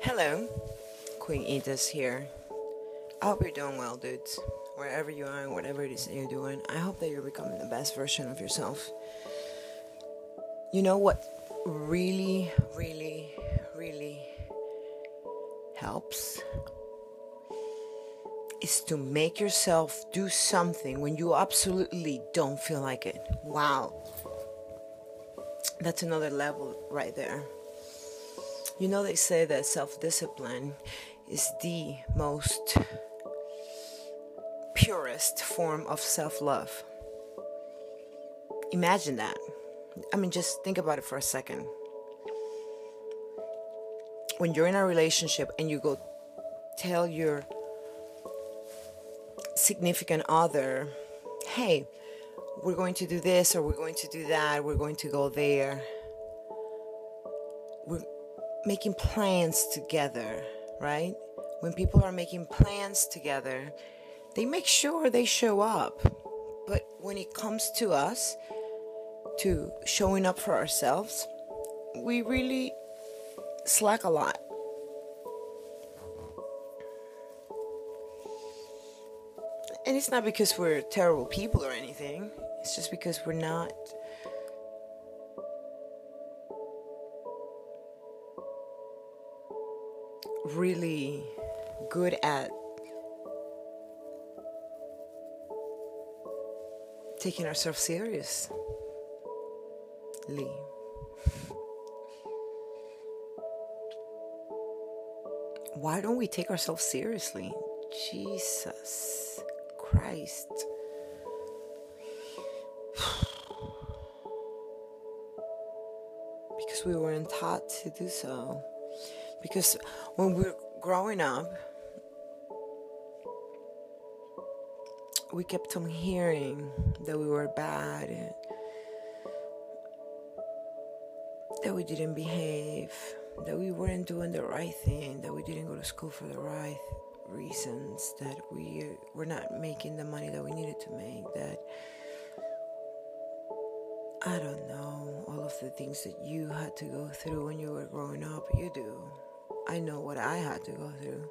Hello, Queen Etus here. I hope you're doing well, dudes. Wherever you are and whatever it is that you're doing, I hope that you're becoming the best version of yourself. You know what really, really, really helps? Is to make yourself do something when you absolutely don't feel like it. Wow. That's another level right there. You know, they say that self discipline is the most purest form of self love. Imagine that. I mean, just think about it for a second. When you're in a relationship and you go tell your significant other, hey, we're going to do this or we're going to do that, we're going to go there. We're making plans together, right? When people are making plans together, they make sure they show up. But when it comes to us, to showing up for ourselves, we really slack a lot. And it's not because we're terrible people or anything. It's just because we're not really good at taking ourselves seriously. Why don't we take ourselves seriously? Jesus Christ. because we weren't taught to do so. Because when we we're growing up, we kept on hearing that we were bad, that we didn't behave, that we weren't doing the right thing, that we didn't go to school for the right reasons, that we were not making the money that we needed to make, that I don't know, all of the things that you had to go through when you were growing up, you do. I know what I had to go through.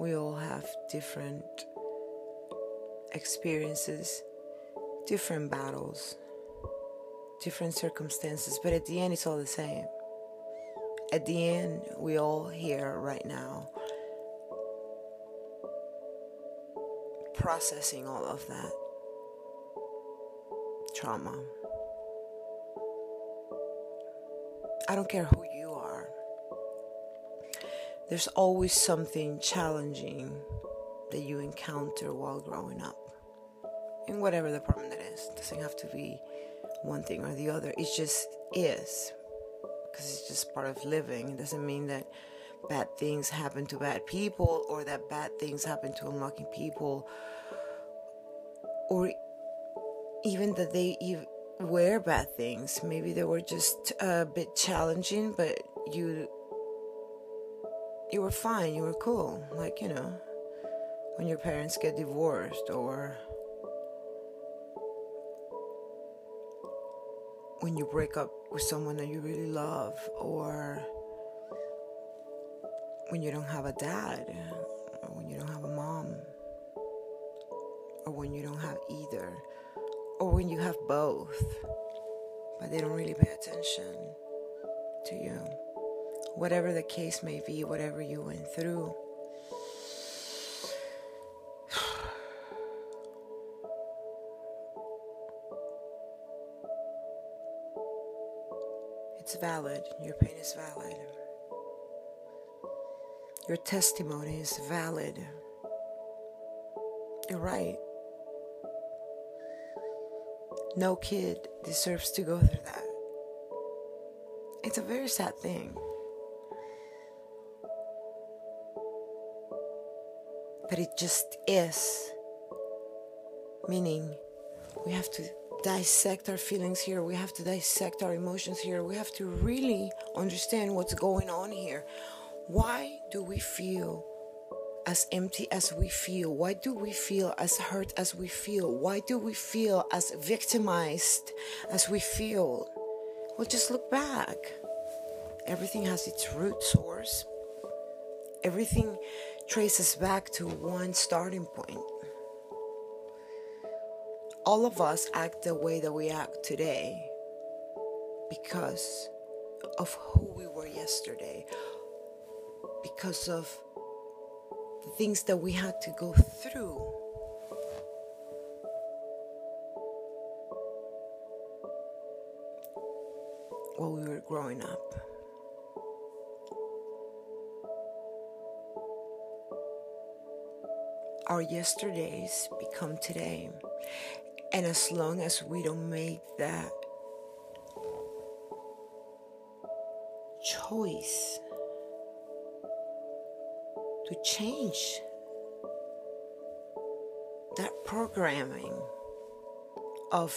We all have different experiences, different battles, different circumstances, but at the end, it's all the same. At the end, we all here right now processing all of that trauma. I don't care who you. There's always something challenging that you encounter while growing up. In whatever the problem that is. It doesn't have to be one thing or the other. It just is. Because it's just part of living. It doesn't mean that bad things happen to bad people or that bad things happen to unlucky people or even that they even were bad things. Maybe they were just a bit challenging, but you you were fine. You were cool. Like you know, when your parents get divorced, or when you break up with someone that you really love, or when you don't have a dad, or when you don't have a mom, or when you don't have either or when you have both, but they don't really pay attention to you. Whatever the case may be, whatever you went through. It's valid. Your pain is valid. Your testimony is valid. You're right. No kid deserves to go through that. It's a very sad thing. But it just is. Meaning, we have to dissect our feelings here, we have to dissect our emotions here, we have to really understand what's going on here. Why do we feel as empty as we feel? Why do we feel as hurt as we feel? Why do we feel as victimized as we feel? Well, just look back Everything has its root source. Everything traces back to one starting point. All of us act the way that we act today because of who we were yesterday, because of the things that we had to go through. While we were growing up. Our yesterdays become today. And as long as we don't make that choice to change that programming of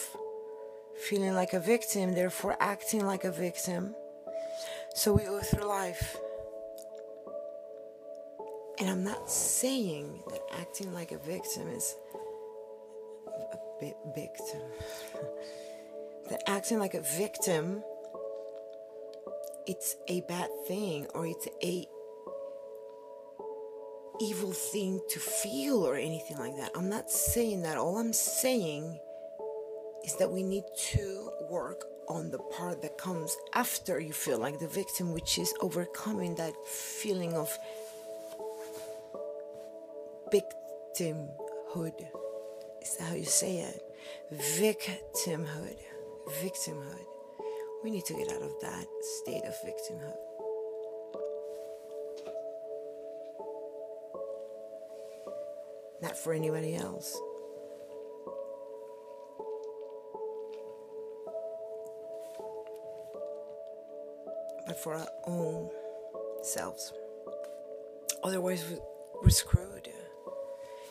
feeling like a victim, therefore acting like a victim. So we go through life. Not saying that acting like a victim is a bit victim. that acting like a victim it's a bad thing or it's a evil thing to feel or anything like that. I'm not saying that. All I'm saying is that we need to work on the part that comes after you feel like the victim, which is overcoming that feeling of victimhood. Is that how you say it? Victimhood. Victimhood. We need to get out of that state of victimhood. Not for anybody else. But for our own selves. Otherwise, we're screwed.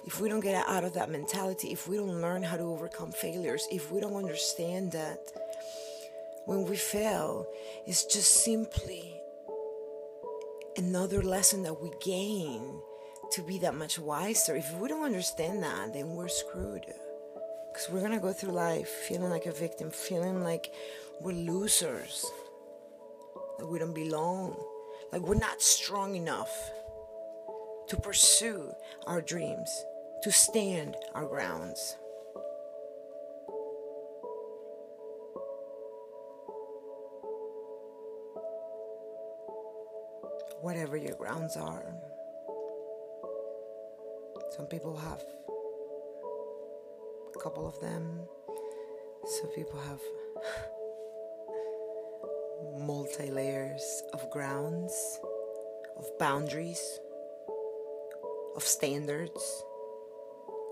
If we don't get out of that mentality, if we don't learn how to overcome failures, if we don't understand that when we fail, it's just simply another lesson that we gain to be that much wiser. If we don't understand that, then we're screwed. Because we're going to go through life feeling like a victim, feeling like we're losers, that we don't belong, like we're not strong enough to pursue our dreams, to stand our grounds. Whatever your grounds are. Some people have a couple of them. Some people have multi layers of grounds, of boundaries, of standards.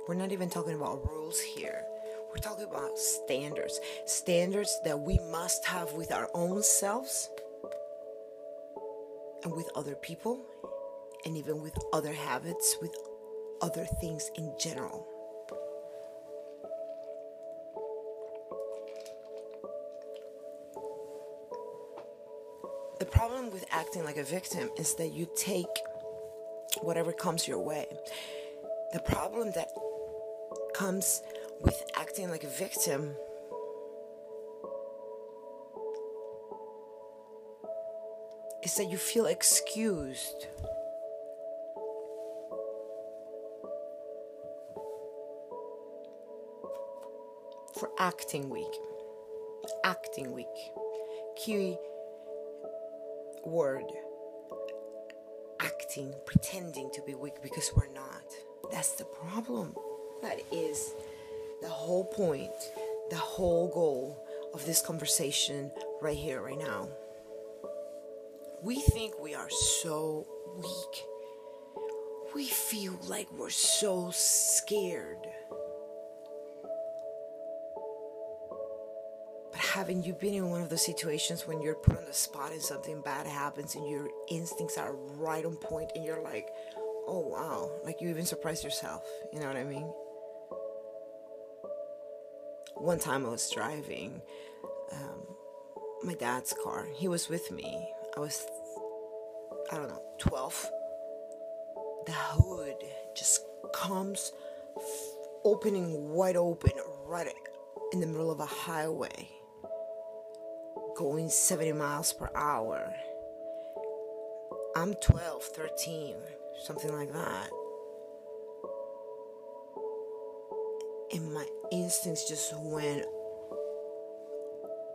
We're not even talking about rules here. We're talking about standards. Standards that we must have with our own selves and with other people and even with other habits, with other things in general. The problem with acting like a victim is that you take whatever comes your way. The problem that comes with acting like a victim is that you feel excused for acting weak. Acting weak. Key word. Acting, pretending to be weak because we're not. That's the problem. That is the whole point, the whole goal of this conversation right here, right now. We think we are so weak. We feel like we're so scared But haven't you been in one of those situations when you're put on the spot and something bad happens and your instincts are right on point and you're like, oh wow, like you even surprise yourself, you know what I mean? One time I was driving um, my dad's car, he was with me. I was, I don't know, 12. The hood just comes f- opening wide open right in the middle of a highway going 70 miles per hour I'm 12, 13, something like that. And my instincts just went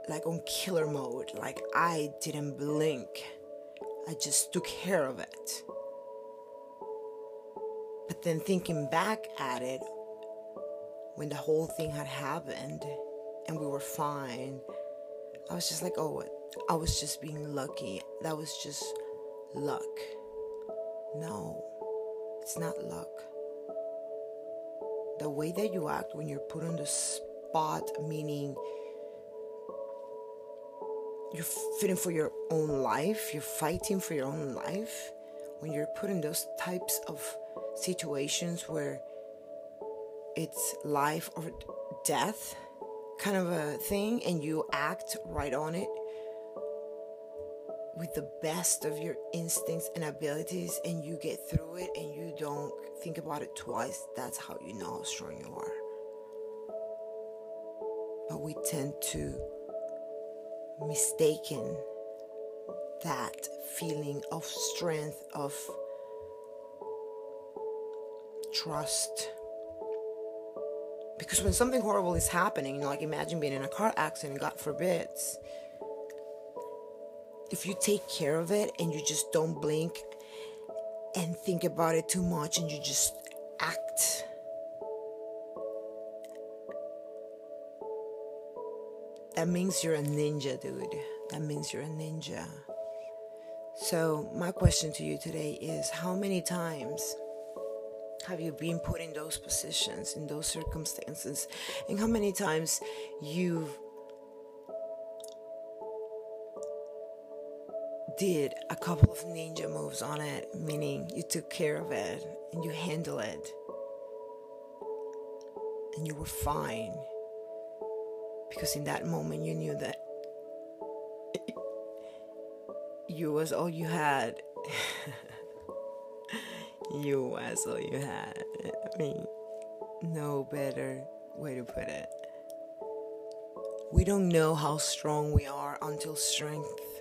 like on killer mode. Like I didn't blink. I just took care of it. But then thinking back at it, when the whole thing had happened and we were fine, I was just like, oh, I was just being lucky. That was just luck. No, it's not luck. The way that you act when you're put on the spot, meaning you're fitting for your own life, you're fighting for your own life, when you're put in those types of situations where it's life or death kind of a thing and you act right on it with the best of your instincts and abilities and you get through it and you don't think about it twice, that's how you know how strong you are. But we tend to mistaken that feeling of strength, of trust. Because when something horrible is happening, you know, like imagine being in a car accident, God forbids. If you take care of it and you just don't blink and think about it too much and you just act that means you're a ninja, dude. That means you're a ninja. So, my question to you today is how many times have you been put in those positions, in those circumstances? And how many times you've did a couple of ninja moves on it, meaning you took care of it and you handled it. And you were fine. Because in that moment you knew that you was all you had. You was all you had. I mean no better way to put it. We don't know how strong we are until strength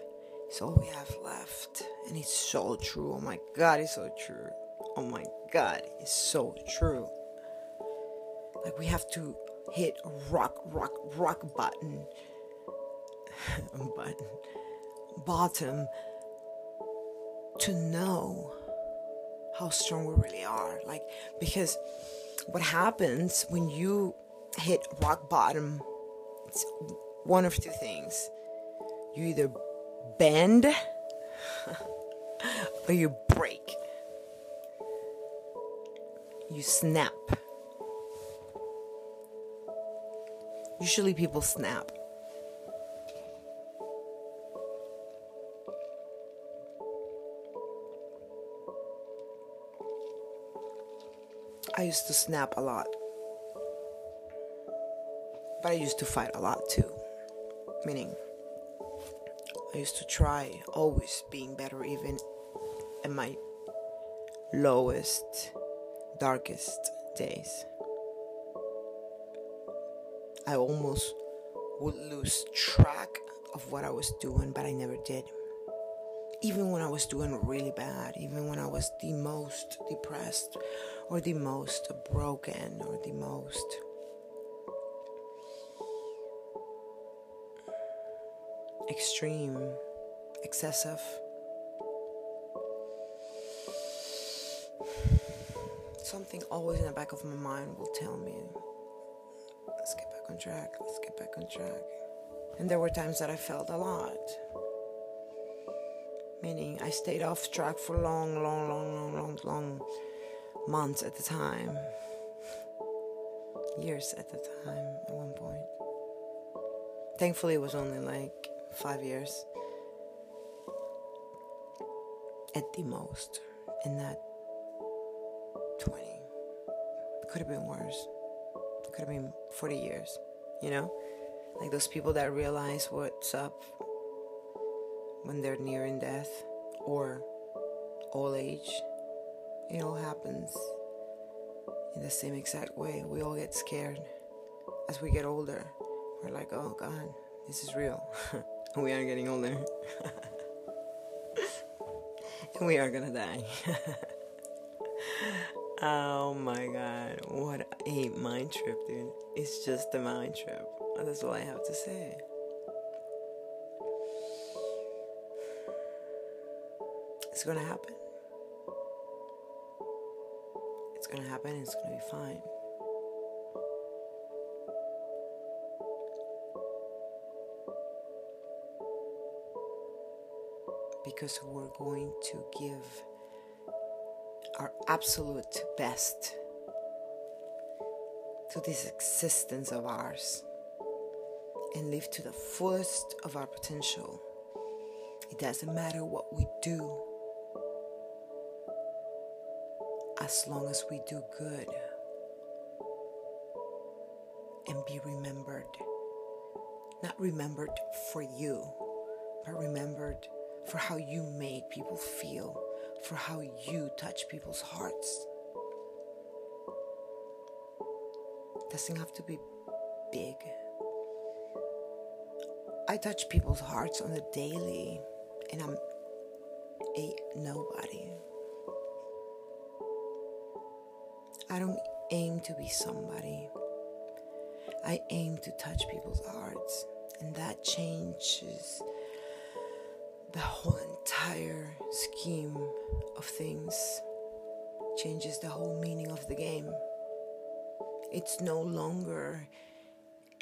is all we have left. And it's so true. Oh my god it's so true. Oh my god it's so true. Like we have to hit rock, rock, rock button, button, bottom to know how strong we really are. Like, because what happens when you hit rock bottom, it's one of two things. You either bend or you break. You snap. Usually people snap. I used to snap a lot. But I used to fight a lot too. Meaning, I used to try always being better, even in my lowest, darkest days. I almost would lose track of what I was doing, but I never did. Even when I was doing really bad, even when I was the most depressed, or the most broken, or the most extreme, excessive. Something always in the back of my mind will tell me let's get back on track. Let's get back on track. And there were times that I felt a lot. Meaning I stayed off track for long, long, long, long, long, long months at the time. Years at the time at one point. Thankfully, it was only like five years at the most in that 20. It could have been worse could have been 40 years, you know? Like those people that realize what's up when they're nearing death or old age. It all happens in the same exact way. We all get scared as we get older. We're like, oh God, this is real. we are getting older. and we are gonna die. oh my god, what a mind trip, dude. It's just a mind trip. That's all I have to say. It's gonna happen. It's gonna happen, it's gonna be fine. Because we're going to give our absolute best to this existence of ours and live to the fullest of our potential. It doesn't matter what we do as long as we do good and be remembered. Not remembered for you, but remembered for how you made people feel, for how you touch people's hearts. Doesn't have to be big. I touch people's hearts on the daily, and I'm a nobody. I don't aim to be somebody. I aim to touch people's hearts, and that changes the whole entire scheme of things changes the whole meaning of the game. It's no longer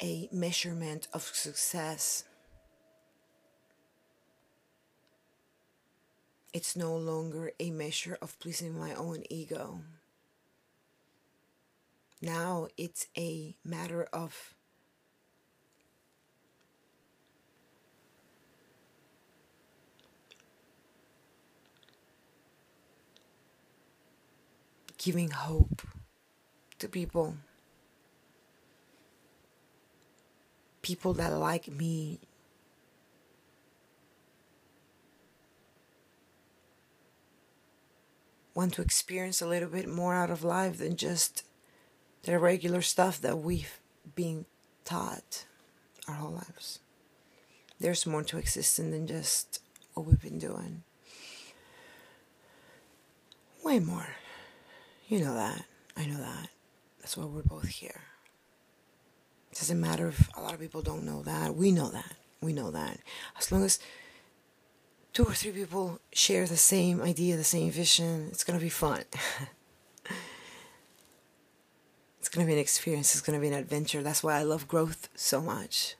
a measurement of success. It's no longer a measure of pleasing my own ego. Now it's a matter of giving hope to people. People that like me. Want to experience a little bit more out of life than just the regular stuff that we've been taught our whole lives. There's more to existence than just what we've been doing. Way more. You know that. I know that. That's why we're both here. It doesn't matter if a lot of people don't know that. We know that. We know that. As long as two or three people share the same idea, the same vision, it's going to be fun. it's going to be an experience. It's going to be an adventure. That's why I love growth so much.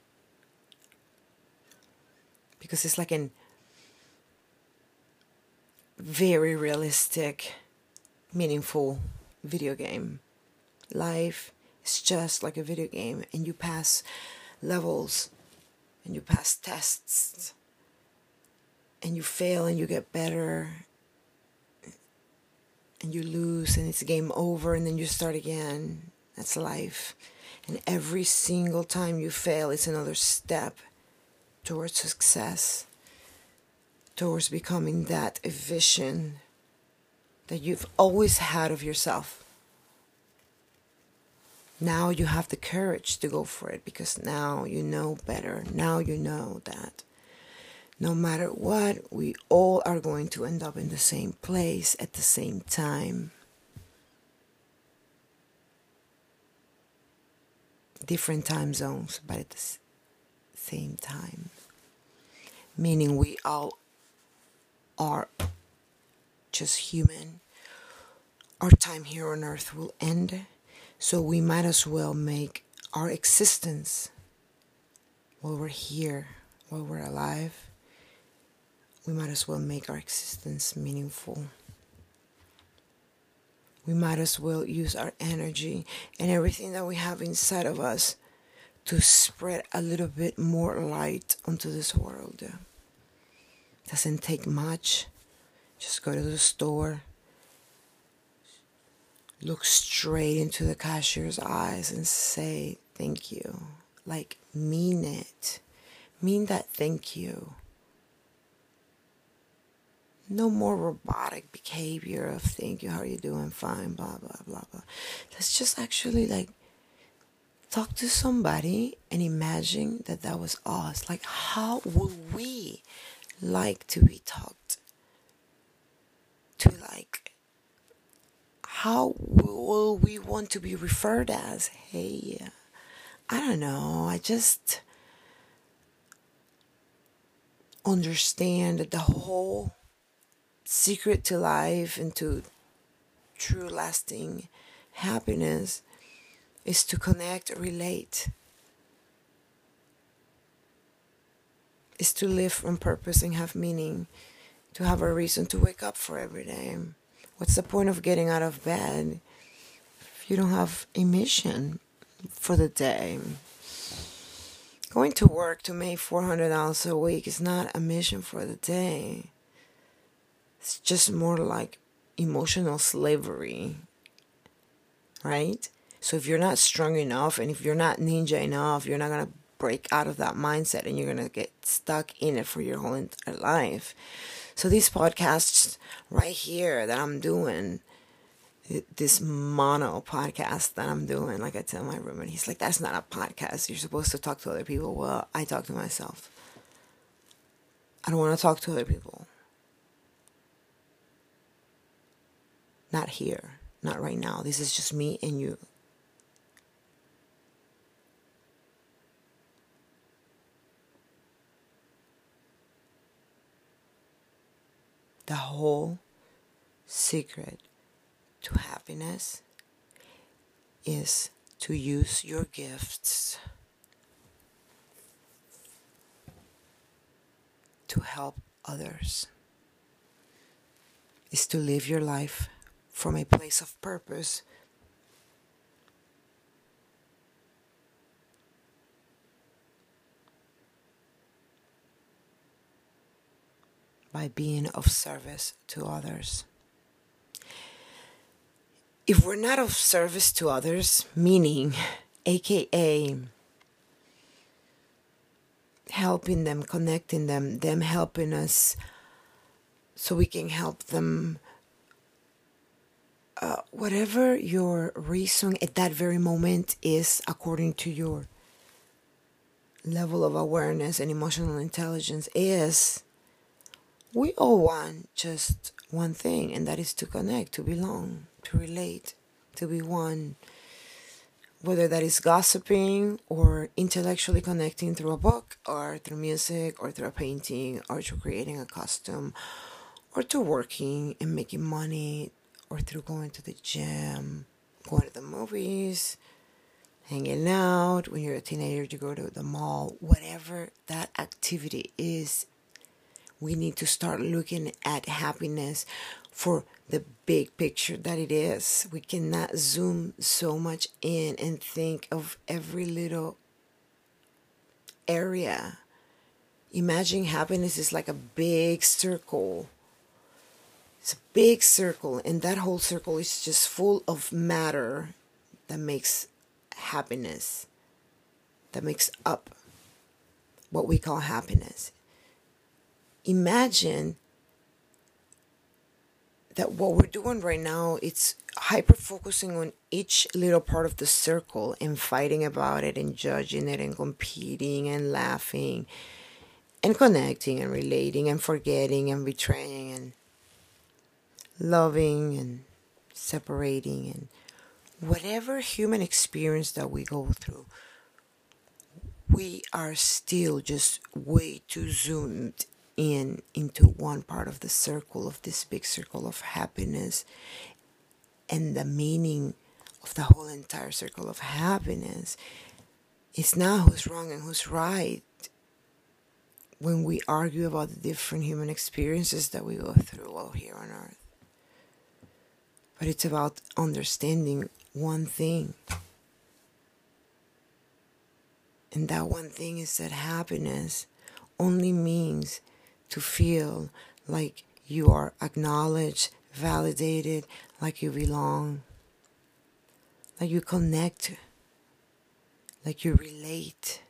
Because it's like an very realistic meaningful video game. Life is just like a video game, and you pass levels and you pass tests and you fail and you get better and you lose and it's game over and then you start again. That's life. And every single time you fail, it's another step towards success, towards becoming that vision that you've always had of yourself. Now you have the courage to go for it because now you know better. Now you know that no matter what, we all are going to end up in the same place at the same time. Different time zones, but at the same time. Meaning we all are just human. Our time here on earth will end, so we might as well make our existence while we're here, while we're alive, we might as well make our existence meaningful. We might as well use our energy and everything that we have inside of us to spread a little bit more light onto this world. Doesn't take much just go to the store, look straight into the cashier's eyes and say thank you. Like, mean it. Mean that thank you. No more robotic behavior of thank you, how are you doing? Fine, blah, blah, blah, blah. Let's just actually like talk to somebody and imagine that that was us. Like, how would we like to be talked to like how will we want to be referred as? Hey, I don't know. I just understand that the whole secret to life and to true lasting happiness is to connect, relate, is to live on purpose and have meaning, to have a reason to wake up for every day. What's the point of getting out of bed if you don't have a mission for the day? Going to work to make $400 a week is not a mission for the day. It's just more like emotional slavery, right? So if you're not strong enough and if you're not ninja enough, you're not going to break out of that mindset and you're going to get stuck in it for your whole entire life. So these podcasts right here that I'm doing, this mono podcast that I'm doing, like I tell my roommate, he's like, that's not a podcast. You're supposed to talk to other people. Well, I talk to myself. I don't want to talk to other people. Not here, not right now. This is just me and you. The whole secret to happiness is to use your gifts to help others, is to live your life from a place of purpose. By being of service to others. If we're not of service to others, meaning, aka, helping them, connecting them, them helping us so we can help them uh, whatever your reason at that very moment is, according to your level of awareness and emotional intelligence, is we all want just one thing, and that is to connect, to belong, to relate, to be one. Whether that is gossiping or intellectually connecting through a book or through music or through a painting or through creating a costume or to working and making money or through going to the gym, going to the movies, hanging out. When you're a teenager, you go to the mall, whatever that activity is, we need to start looking at happiness for the big picture that it is. We cannot zoom so much in and think of every little area. Imagine happiness is like a big circle it's a big circle, and that whole circle is just full of matter that makes happiness, that makes up what we call happiness. Imagine that what we're doing right now it's hyper focusing on each little part of the circle and fighting about it and judging it and competing and laughing and connecting and relating and forgetting and betraying and loving and separating and whatever human experience that we go through, we are still just way too zoomed in into one part of the circle of this big circle of happiness and the meaning of the whole entire circle of happiness is not who's wrong and who's right when we argue about the different human experiences that we go through while here on earth but it's about understanding one thing. And that one thing is that happiness only means to feel like you are acknowledged, validated, like you belong, like you connect, like you relate.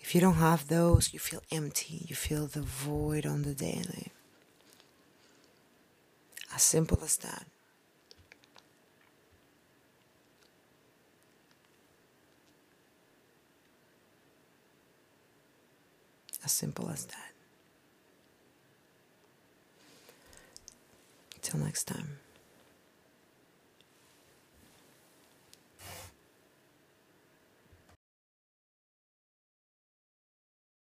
If you don't have those, you feel empty, you feel the void on the daily. As simple as that. As simple as that. Till next time.